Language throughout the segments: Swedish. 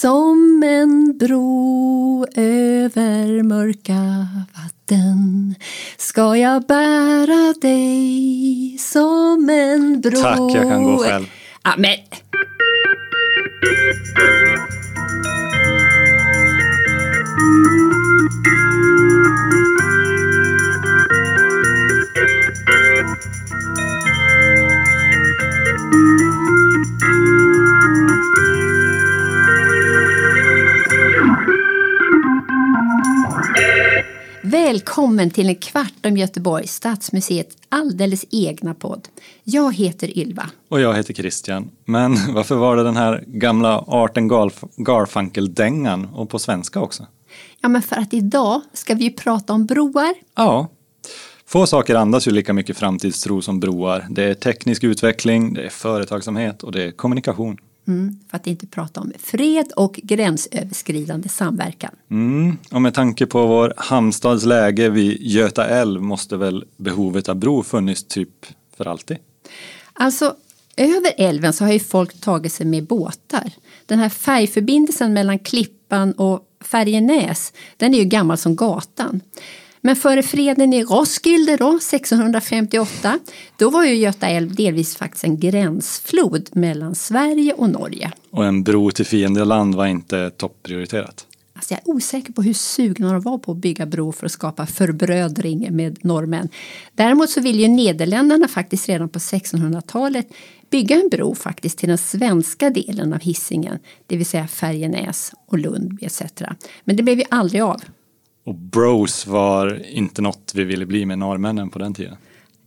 som en bro över mörka vatten ska jag bära dig som en bro Tack, jag kan gå själv. Ja, men... Välkommen till en kvart om Göteborg, Stadsmuseets alldeles egna podd. Jag heter Ylva. Och jag heter Christian. Men varför var det den här gamla Arten Garf- Garfunkel-dängan och på svenska också? Ja, men för att idag ska vi ju prata om broar. Ja. Få saker andas ju lika mycket framtidstro som broar. Det är teknisk utveckling, det är företagsamhet och det är kommunikation. Mm, för att inte prata om fred och gränsöverskridande samverkan. Mm. Och med tanke på vår hamnstads läge vid Göta älv måste väl behovet av bro funnits typ för alltid? Alltså, över älven så har ju folk tagit sig med båtar. Den här färgförbindelsen mellan Klippan och Färjenäs, den är ju gammal som gatan. Men före freden i Roskilde då, 1658, då var ju Göta älv delvis faktiskt en gränsflod mellan Sverige och Norge. Och en bro till fiendeland var inte topprioriterat. Alltså jag är osäker på hur sugna de var på att bygga bro för att skapa förbrödring med norrmän. Däremot så vill ju Nederländerna faktiskt redan på 1600-talet bygga en bro faktiskt till den svenska delen av Hisingen, det vill säga Färjenäs och Lund etc. Men det blev ju aldrig av. Och bros var inte något vi ville bli med norrmännen på den tiden.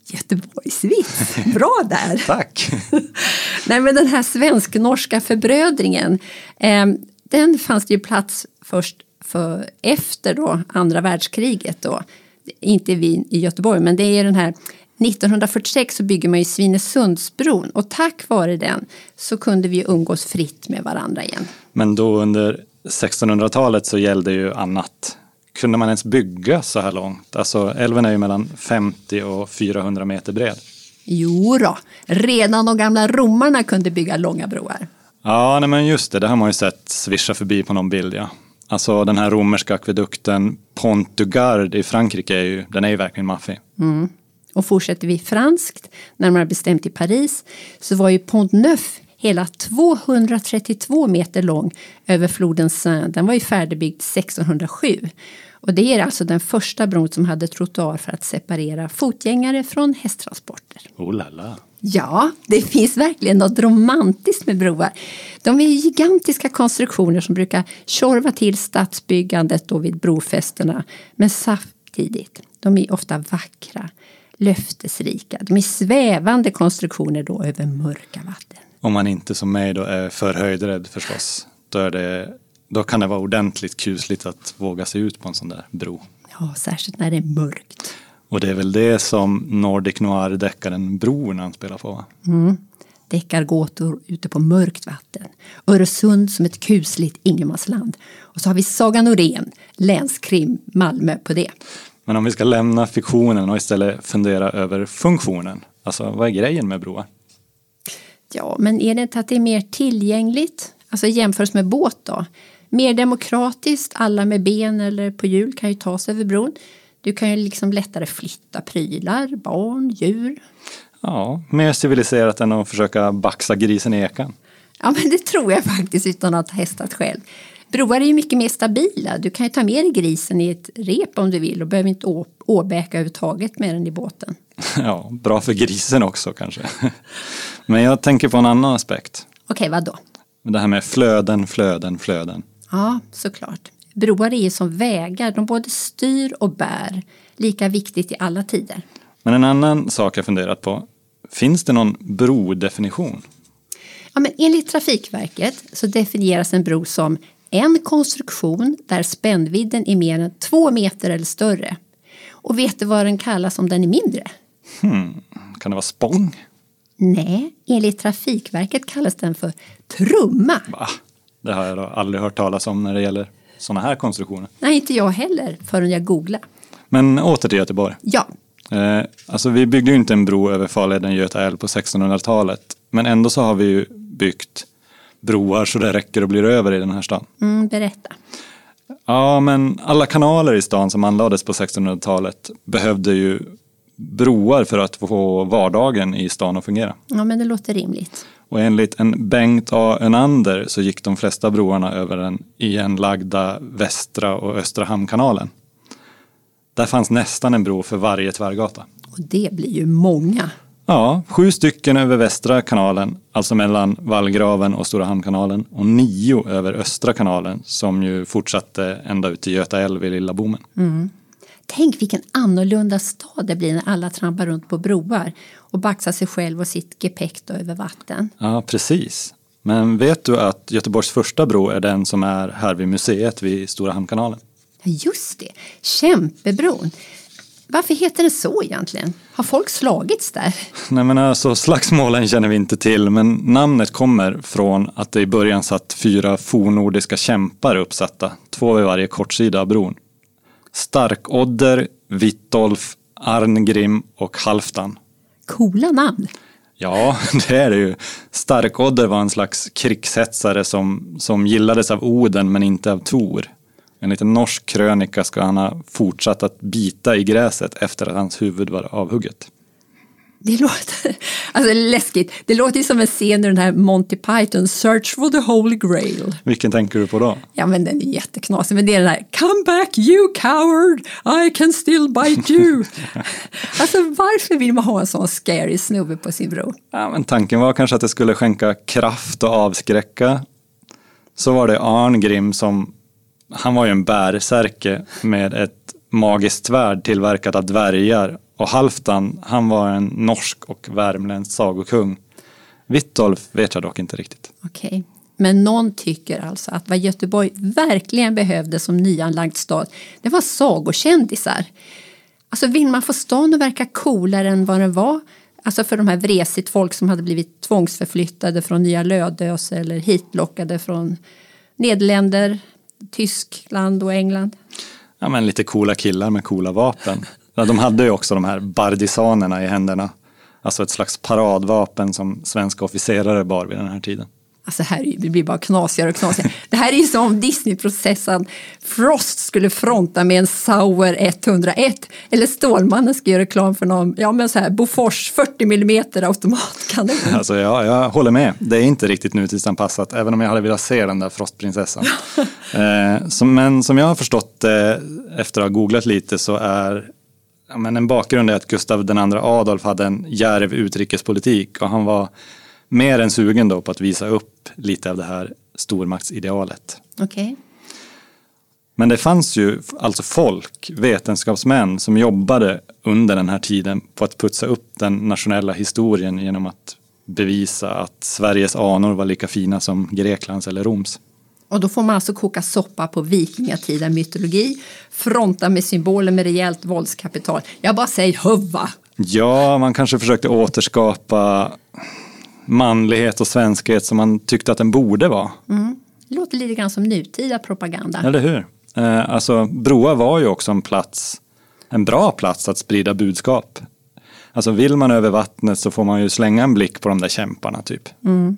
Göteborgsvits, bra där! Tack! Nej men den här svensk-norska förbrödringen, eh, den fanns det ju plats först för efter då andra världskriget då. Inte vi i Göteborg, men det är den här 1946 så bygger man ju Svinesundsbron och tack vare den så kunde vi umgås fritt med varandra igen. Men då under 1600-talet så gällde ju annat. Kunde man ens bygga så här långt? Alltså älven är ju mellan 50 och 400 meter bred. Jo då, redan de gamla romarna kunde bygga långa broar. Ja, nej men just det, det har man ju sett svischa förbi på någon bild ja. Alltså den här romerska akvedukten Pont du Gard i Frankrike är ju, den är ju verkligen maffig. Mm. Och fortsätter vi franskt, närmare bestämt i Paris, så var ju Pont Neuf hela 232 meter lång över floden Seine. Den var ju färdigbyggd 1607. Och det är alltså den första bron som hade trottoar för att separera fotgängare från hästtransporter. Oh la la. Ja, det finns verkligen något romantiskt med broar. De är gigantiska konstruktioner som brukar tjorva till stadsbyggandet då vid brofästena. Men samtidigt, de är ofta vackra, löftesrika. De är svävande konstruktioner då över mörka vatten. Om man inte som mig då är höjdrädd förstås. Då, är det, då kan det vara ordentligt kusligt att våga sig ut på en sån där bro. Ja, särskilt när det är mörkt. Och det är väl det som Nordic Noir-deckaren Bron anspelar på? Va? Mm. Deckargåtor ute på mörkt vatten. Öresund som ett kusligt ingenmansland. Och så har vi Saga Norén, länskrim Malmö på det. Men om vi ska lämna fiktionen och istället fundera över funktionen. Alltså vad är grejen med broar? Ja, men är det inte att det är mer tillgängligt? Alltså jämfört med båt då? Mer demokratiskt, alla med ben eller på hjul kan ju ta sig över bron. Du kan ju liksom lättare flytta prylar, barn, djur. Ja, mer civiliserat än att försöka baxa grisen i ekan. Ja, men det tror jag faktiskt utan att ha testat själv. Broar är ju mycket mer stabila. Du kan ju ta med dig grisen i ett rep om du vill och behöver inte å- åbäka överhuvudtaget med den i båten. Ja, bra för grisen också kanske. Men jag tänker på en annan aspekt. Okej, vad då? Det här med flöden, flöden, flöden. Ja, såklart. Broar är ju som vägar. De både styr och bär. Lika viktigt i alla tider. Men en annan sak jag funderat på. Finns det någon brodefinition? Ja, men enligt Trafikverket så definieras en bro som en konstruktion där spännvidden är mer än två meter eller större. Och vet du vad den kallas om den är mindre? Hmm, kan det vara spång? Nej, enligt Trafikverket kallas den för trumma. Va? Det har jag aldrig hört talas om när det gäller sådana här konstruktioner. Nej, inte jag heller förrän jag googlade. Men åter till Göteborg. Ja, Eh, alltså vi byggde ju inte en bro över farleden Göta älv på 1600-talet. Men ändå så har vi ju byggt broar så det räcker och blir över i den här stan. Mm, berätta. Ja, men alla kanaler i stan som anlades på 1600-talet behövde ju broar för att få vardagen i stan att fungera. Ja, men det låter rimligt. Och enligt en Bengt A. Önander så gick de flesta broarna över den igenlagda västra och östra hamnkanalen. Där fanns nästan en bro för varje tvärgata. Och det blir ju många. Ja, sju stycken över västra kanalen, alltså mellan Vallgraven och Stora Hamnkanalen och nio över östra kanalen som ju fortsatte ända ut till Göta älv i Lilla Bommen. Mm. Tänk vilken annorlunda stad det blir när alla trampar runt på broar och baxar sig själv och sitt gepäck då över vatten. Ja, precis. Men vet du att Göteborgs första bro är den som är här vid museet vid Stora Hamnkanalen? Ja, just det, Kämpebron. Varför heter den så egentligen? Har folk slagits där? Nej men alltså slagsmålen känner vi inte till men namnet kommer från att det i början satt fyra fornordiska kämpar uppsatta, två vid varje kortsida av bron. Starkodder, Vittolf, Arngrim och Halfdan. Coola namn. Ja, det är det ju. Starkodder var en slags krigshetsare som, som gillades av Oden men inte av Tor. Enligt en norsk krönika ska han ha fortsatt att bita i gräset efter att hans huvud var avhugget. Det låter alltså, läskigt. Det låter som en scen i den här Monty Python, Search for the Holy Grail. Vilken tänker du på då? Ja, men den är jätteknasig. Men det är den här Come back you coward, I can still bite you. alltså varför vill man ha en sån scary snubbe på sin bro? Ja, men tanken var kanske att det skulle skänka kraft och avskräcka. Så var det Arngrim som, han var ju en bärsärke med ett magiskt svärd tillverkat av dvärgar och Halfdan, han var en norsk och värmländsk sagokung. Vittolf vet jag dock inte riktigt. Okej, men någon tycker alltså att vad Göteborg verkligen behövde som nyanlagd stad, det var sagokändisar. Alltså vill man få stan att verka coolare än vad den var, alltså för de här vresigt folk som hade blivit tvångsförflyttade från Nya Lödöse eller hitlockade från Nederländer, Tyskland och England. Ja, men lite coola killar med coola vapen. De hade ju också de här bardisanerna i händerna. Alltså ett slags paradvapen som svenska officerare bar vid den här tiden. Alltså här, det blir bara knasigare och knasigare. Det här är ju som Disneyprocessen Frost skulle fronta med en Sauer 101 eller Stålmannen ska göra reklam för någon ja, men så här, Bofors 40 mm automatkanon. Alltså, ja, jag håller med. Det är inte riktigt nutidsanpassat även om jag hade velat se den där Frostprinsessan. eh, som, men som jag har förstått eh, efter att ha googlat lite så är ja, men en bakgrund är att Gustav II Adolf hade en järv utrikespolitik och han var mer än sugen då på att visa upp lite av det här stormaktsidealet. Okay. Men det fanns ju alltså folk, vetenskapsmän som jobbade under den här tiden på att putsa upp den nationella historien genom att bevisa att Sveriges anor var lika fina som Greklands eller Roms. Och då får man alltså koka soppa på vikingatida mytologi, fronta med symboler med rejält våldskapital. Jag bara säger huva! Ja, man kanske försökte återskapa manlighet och svenskhet som man tyckte att den borde vara. Mm. Det låter lite grann som nutida propaganda. Eller hur? Eh, alltså, broar var ju också en plats, en bra plats att sprida budskap. Alltså vill man över vattnet så får man ju slänga en blick på de där kämparna typ. Mm.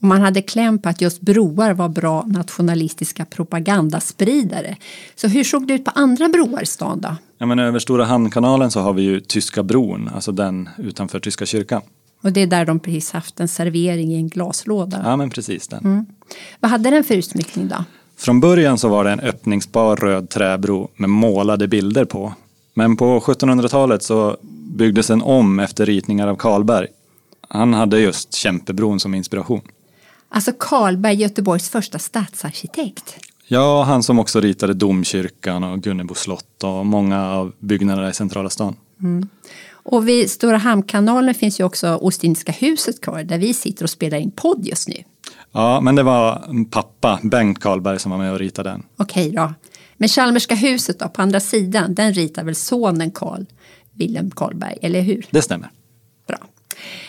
Och man hade kläm på att just broar var bra nationalistiska propagandaspridare. Så hur såg det ut på andra broar i stan då? Ja, men över Stora Hamnkanalen så har vi ju Tyska bron, alltså den utanför Tyska kyrkan. Och det är där de precis haft en servering i en glaslåda? Ja, men precis den. Mm. Vad hade den för utsmyckning då? Från början så var det en öppningsbar röd träbro med målade bilder på. Men på 1700-talet så byggdes den om efter ritningar av Karlberg. Han hade just Kämpebron som inspiration. Alltså Karlberg, Göteborgs första stadsarkitekt. Ja, han som också ritade domkyrkan och Gunnebo slott och många av byggnaderna i centrala stan. Mm. Och vid Stora Hamnkanalen finns ju också Ostindiska huset kvar där vi sitter och spelar in podd just nu. Ja, men det var pappa, Bengt Karlberg, som var med och ritade den. Okej då. Men Chalmerska huset då, på andra sidan, den ritar väl sonen Karl Wilhelm Karlberg, eller hur? Det stämmer.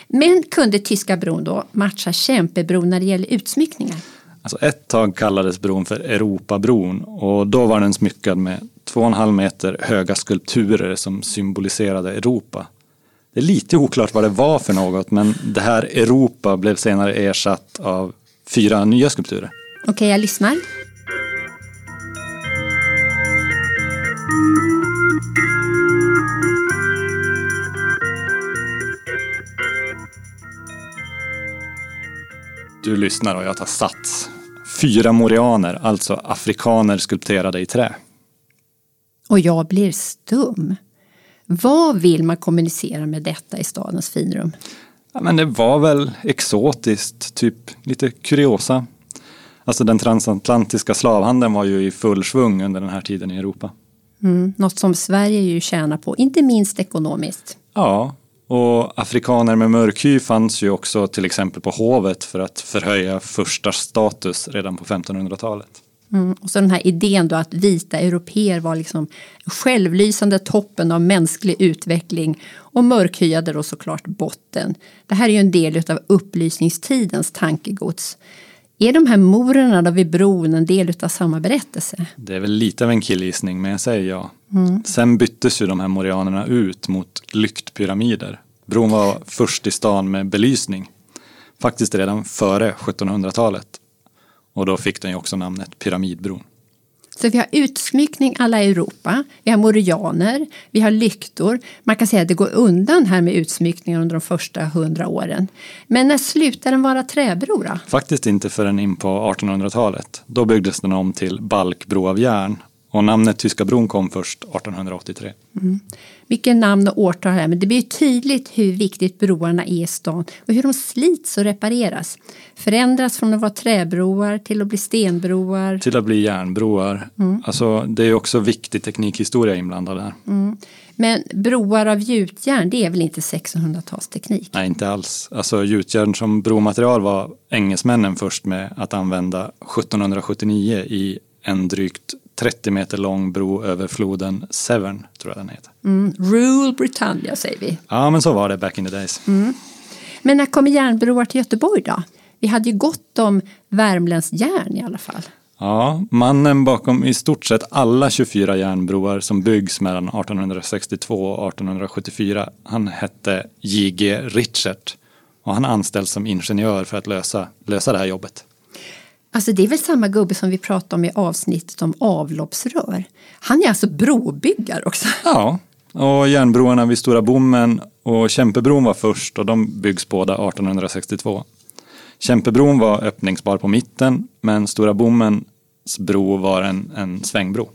Men kunde Tyska bron då matcha Kämpebron när det gäller utsmyckningar? Alltså ett tag kallades bron för Europabron och då var den smyckad med 2,5 meter höga skulpturer som symboliserade Europa. Det är lite oklart vad det var för något men det här Europa blev senare ersatt av fyra nya skulpturer. Okej, okay, jag lyssnar. Du lyssnar och jag tar sats. Fyra morianer, alltså afrikaner skulpterade i trä. Och jag blir stum. Vad vill man kommunicera med detta i stadens finrum? Ja, men det var väl exotiskt, typ lite kuriosa. Alltså den transatlantiska slavhandeln var ju i full svung under den här tiden i Europa. Mm, något som Sverige ju tjänar på, inte minst ekonomiskt. Ja, och afrikaner med mörk hy fanns ju också till exempel på hovet för att förhöja första status redan på 1500-talet. Mm, och så den här idén då att vita europeer var liksom självlysande toppen av mänsklig utveckling och mörkhyade då såklart botten. Det här är ju en del av upplysningstidens tankegods. Är de här morerna då vid bron en del av samma berättelse? Det är väl lite av en killgissning, men jag säger ja. Mm. Sen byttes ju de här morianerna ut mot lyktpyramider. Bron var först i stan med belysning. Faktiskt redan före 1700-talet. Och då fick den ju också namnet Pyramidbron. Så vi har utsmyckning alla Europa, vi har morianer, vi har lyktor. Man kan säga att det går undan här med utsmyckningar under de första hundra åren. Men när slutade den vara träbro då? Faktiskt inte förrän in på 1800-talet. Då byggdes den om till balkbro av järn och namnet Tyska bron kom först 1883. Mm. Mycket namn och årtal här, men det blir tydligt hur viktigt broarna är i stan och hur de slits och repareras. Förändras från att vara träbroar till att bli stenbroar. Till att bli järnbroar. Mm. Alltså, det är också viktig teknikhistoria inblandad där. Mm. Men broar av gjutjärn, det är väl inte 1600-talsteknik? Nej, inte alls. Alltså gjutjärn som bromaterial var engelsmännen först med att använda 1779 i en drygt 30 meter lång bro över floden Severn, tror jag den heter. Mm. Rule Britannia säger vi. Ja, men så var det back in the days. Mm. Men när kommer järnbroar till Göteborg då? Vi hade ju gott om värmländskt järn i alla fall. Ja, mannen bakom i stort sett alla 24 järnbroar som byggs mellan 1862 och 1874, han hette J.G. Richert och han anställs som ingenjör för att lösa, lösa det här jobbet. Alltså det är väl samma gubbe som vi pratade om i avsnittet om avloppsrör. Han är alltså brobyggare också. Ja, och järnbroarna vid Stora Bommen och Kämpebron var först och de byggs båda 1862. Kämpebron var öppningsbar på mitten men Stora Bommens bro var en, en svängbro.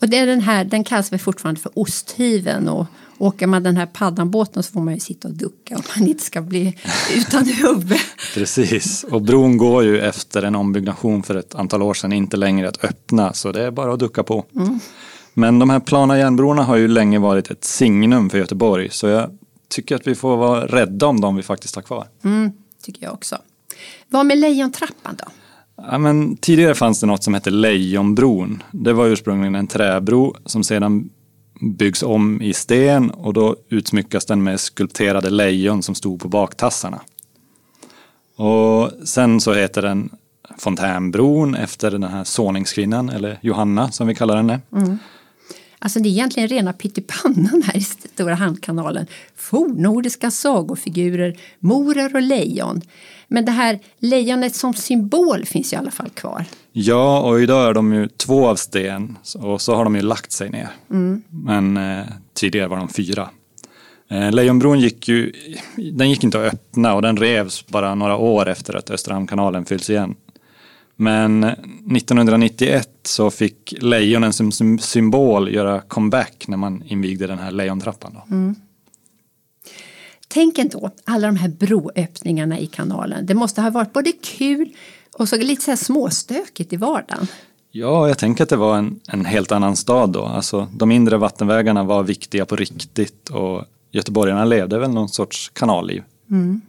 Och det är den här, den kallas väl fortfarande för osthyveln och åker man den här paddanbåten så får man ju sitta och ducka om man inte ska bli utan huvud. Precis, och bron går ju efter en ombyggnation för ett antal år sedan inte längre att öppna så det är bara att ducka på. Mm. Men de här plana järnbroarna har ju länge varit ett signum för Göteborg så jag tycker att vi får vara rädda om dem vi faktiskt har kvar. Mm, tycker jag också. Vad med Lejontrappan då? Ja, men tidigare fanns det något som hette Lejonbron. Det var ursprungligen en träbro som sedan byggs om i sten och då utsmyckas den med skulpterade lejon som stod på baktassarna. Och sen så heter den Fontänbron efter den här såningskvinnan, eller Johanna som vi kallar henne. Mm. Alltså det är egentligen rena pyttipannan här i Stora Handkanalen. Fornnordiska sagofigurer, morer och lejon. Men det här lejonet som symbol finns i alla fall kvar. Ja, och idag är de ju två av sten och så har de ju lagt sig ner. Mm. Men eh, tidigare var de fyra. Eh, Lejonbron gick ju, den gick inte att öppna och den revs bara några år efter att Österhamnkanalen fylls igen. Men 1991 så fick lejonen som symbol göra comeback när man invigde den här lejontrappan. Mm. Tänk ändå alla de här broöppningarna i kanalen. Det måste ha varit både kul och så lite så här småstökigt i vardagen. Ja, jag tänker att det var en, en helt annan stad då. Alltså, de inre vattenvägarna var viktiga på riktigt och göteborgarna levde väl någon sorts kanalliv. Mm.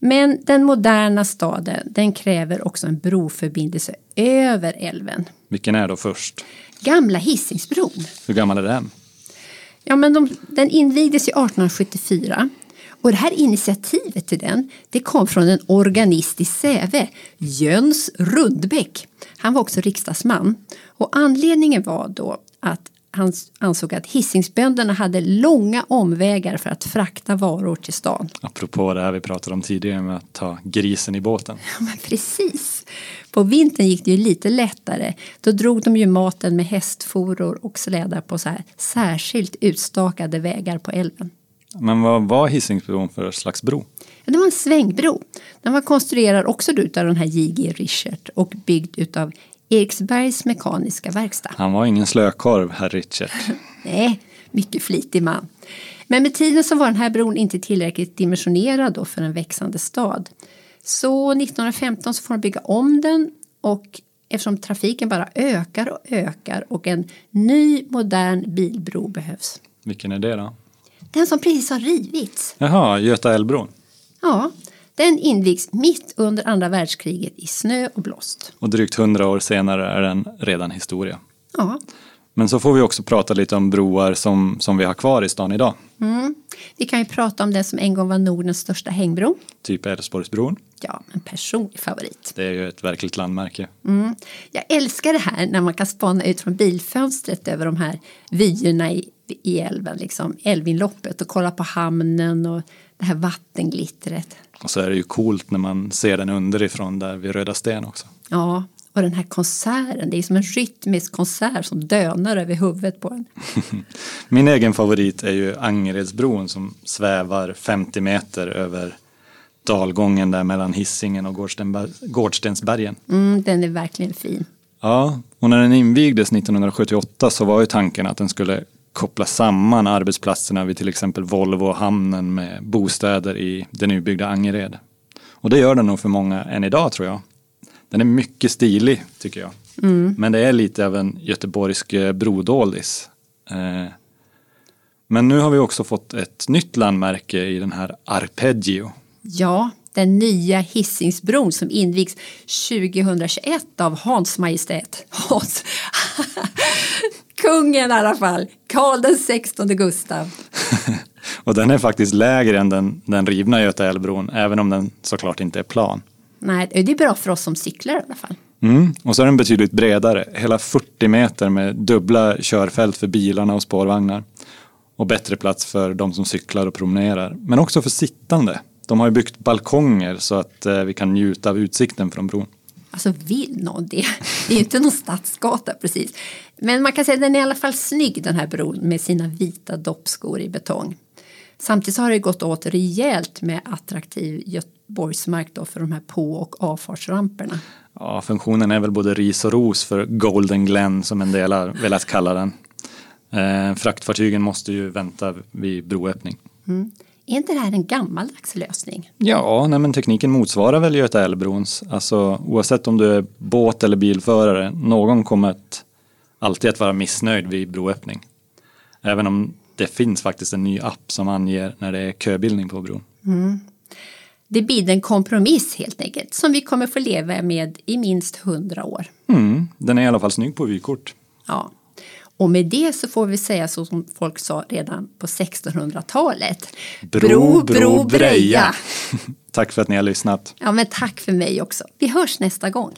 Men den moderna staden den kräver också en broförbindelse över älven. Vilken är då först? Gamla Hisingsbron. Hur gammal är den? Ja, men de, den invigdes ju 1874 och det här initiativet till den det kom från en organist i Säve, Jöns Rundbäck. Han var också riksdagsman och anledningen var då att han ansåg att hissingsbönderna hade långa omvägar för att frakta varor till stan. Apropå det här vi pratade om tidigare med att ta grisen i båten. Ja, men precis. På vintern gick det ju lite lättare. Då drog de ju maten med hästforor och slädar på så här särskilt utstakade vägar på älven. Men vad var Hisingsbron för slags bro? Ja, det var en svängbro. Den var konstruerad också av den här J.G. Richert och byggd av Eriksbergs mekaniska verkstad. Han var ingen slökorv, herr Richard. Nej, mycket flitig man. Men med tiden så var den här bron inte tillräckligt dimensionerad då för en växande stad. Så 1915 så får de bygga om den och eftersom trafiken bara ökar och ökar och en ny modern bilbro behövs. Vilken är det då? Den som precis har rivits. Jaha, Göta älvbron. Ja, den invigs mitt under andra världskriget i snö och blåst. Och drygt hundra år senare är den redan historia. Ja. Men så får vi också prata lite om broar som, som vi har kvar i stan idag. Mm. Vi kan ju prata om den som en gång var Nordens största hängbro. Typ Älvsborgsbron. Ja, en personlig favorit. Det är ju ett verkligt landmärke. Mm. Jag älskar det här när man kan spana ut från bilfönstret över de här vyerna i, i älven, liksom älvinloppet och kolla på hamnen och det här vattenglittret. Och så är det ju coolt när man ser den underifrån där vid Röda Sten också. Ja, och den här konserten, det är som en rytmisk konsert som dönar över huvudet på en. Min egen favorit är ju Angeredsbron som svävar 50 meter över dalgången där mellan Hisingen och Gårdstensbergen. Mm, den är verkligen fin. Ja, och när den invigdes 1978 så var ju tanken att den skulle koppla samman arbetsplatserna vid till exempel Volvo och hamnen med bostäder i det nybyggda Angered. Och det gör den nog för många än idag tror jag. Den är mycket stilig tycker jag. Mm. Men det är lite av en göteborgsk eh, brodåldis. Eh, men nu har vi också fått ett nytt landmärke i den här Arpeggio. Ja, den nya Hisingsbron som invigs 2021 av Hans Majestät. Hans. Kungen i alla fall, Karl den 16 Gustav. och den är faktiskt lägre än den, den rivna Göta älvbron, även om den såklart inte är plan. Nej, det är bra för oss som cyklar i alla fall. Mm. Och så är den betydligt bredare, hela 40 meter med dubbla körfält för bilarna och spårvagnar. Och bättre plats för de som cyklar och promenerar, men också för sittande. De har ju byggt balkonger så att eh, vi kan njuta av utsikten från bron. Alltså vill någon det? Det är ju inte någon stadsgata precis. Men man kan säga att den är i alla fall snygg den här bron med sina vita doppskor i betong. Samtidigt har det gått åt rejält med attraktiv Göteborgsmark då för de här på och avfartsramperna. Ja, funktionen är väl både ris och ros för Golden Glen som en del har velat kalla den. Eh, fraktfartygen måste ju vänta vid broöppning. Mm. Är inte det här en gammaldags lösning? Ja, nej, men tekniken motsvarar väl Göta älvbrons. Alltså, oavsett om du är båt eller bilförare, någon kommer att, alltid att vara missnöjd vid broöppning. Även om det finns faktiskt en ny app som anger när det är köbildning på bron. Mm. Det blir en kompromiss helt enkelt som vi kommer få leva med i minst hundra år. Mm, den är i alla fall snygg på vykort. Ja, och med det så får vi säga så som folk sa redan på 1600-talet. Bro, bro, bro breja. tack för att ni har lyssnat. Ja, men tack för mig också. Vi hörs nästa gång.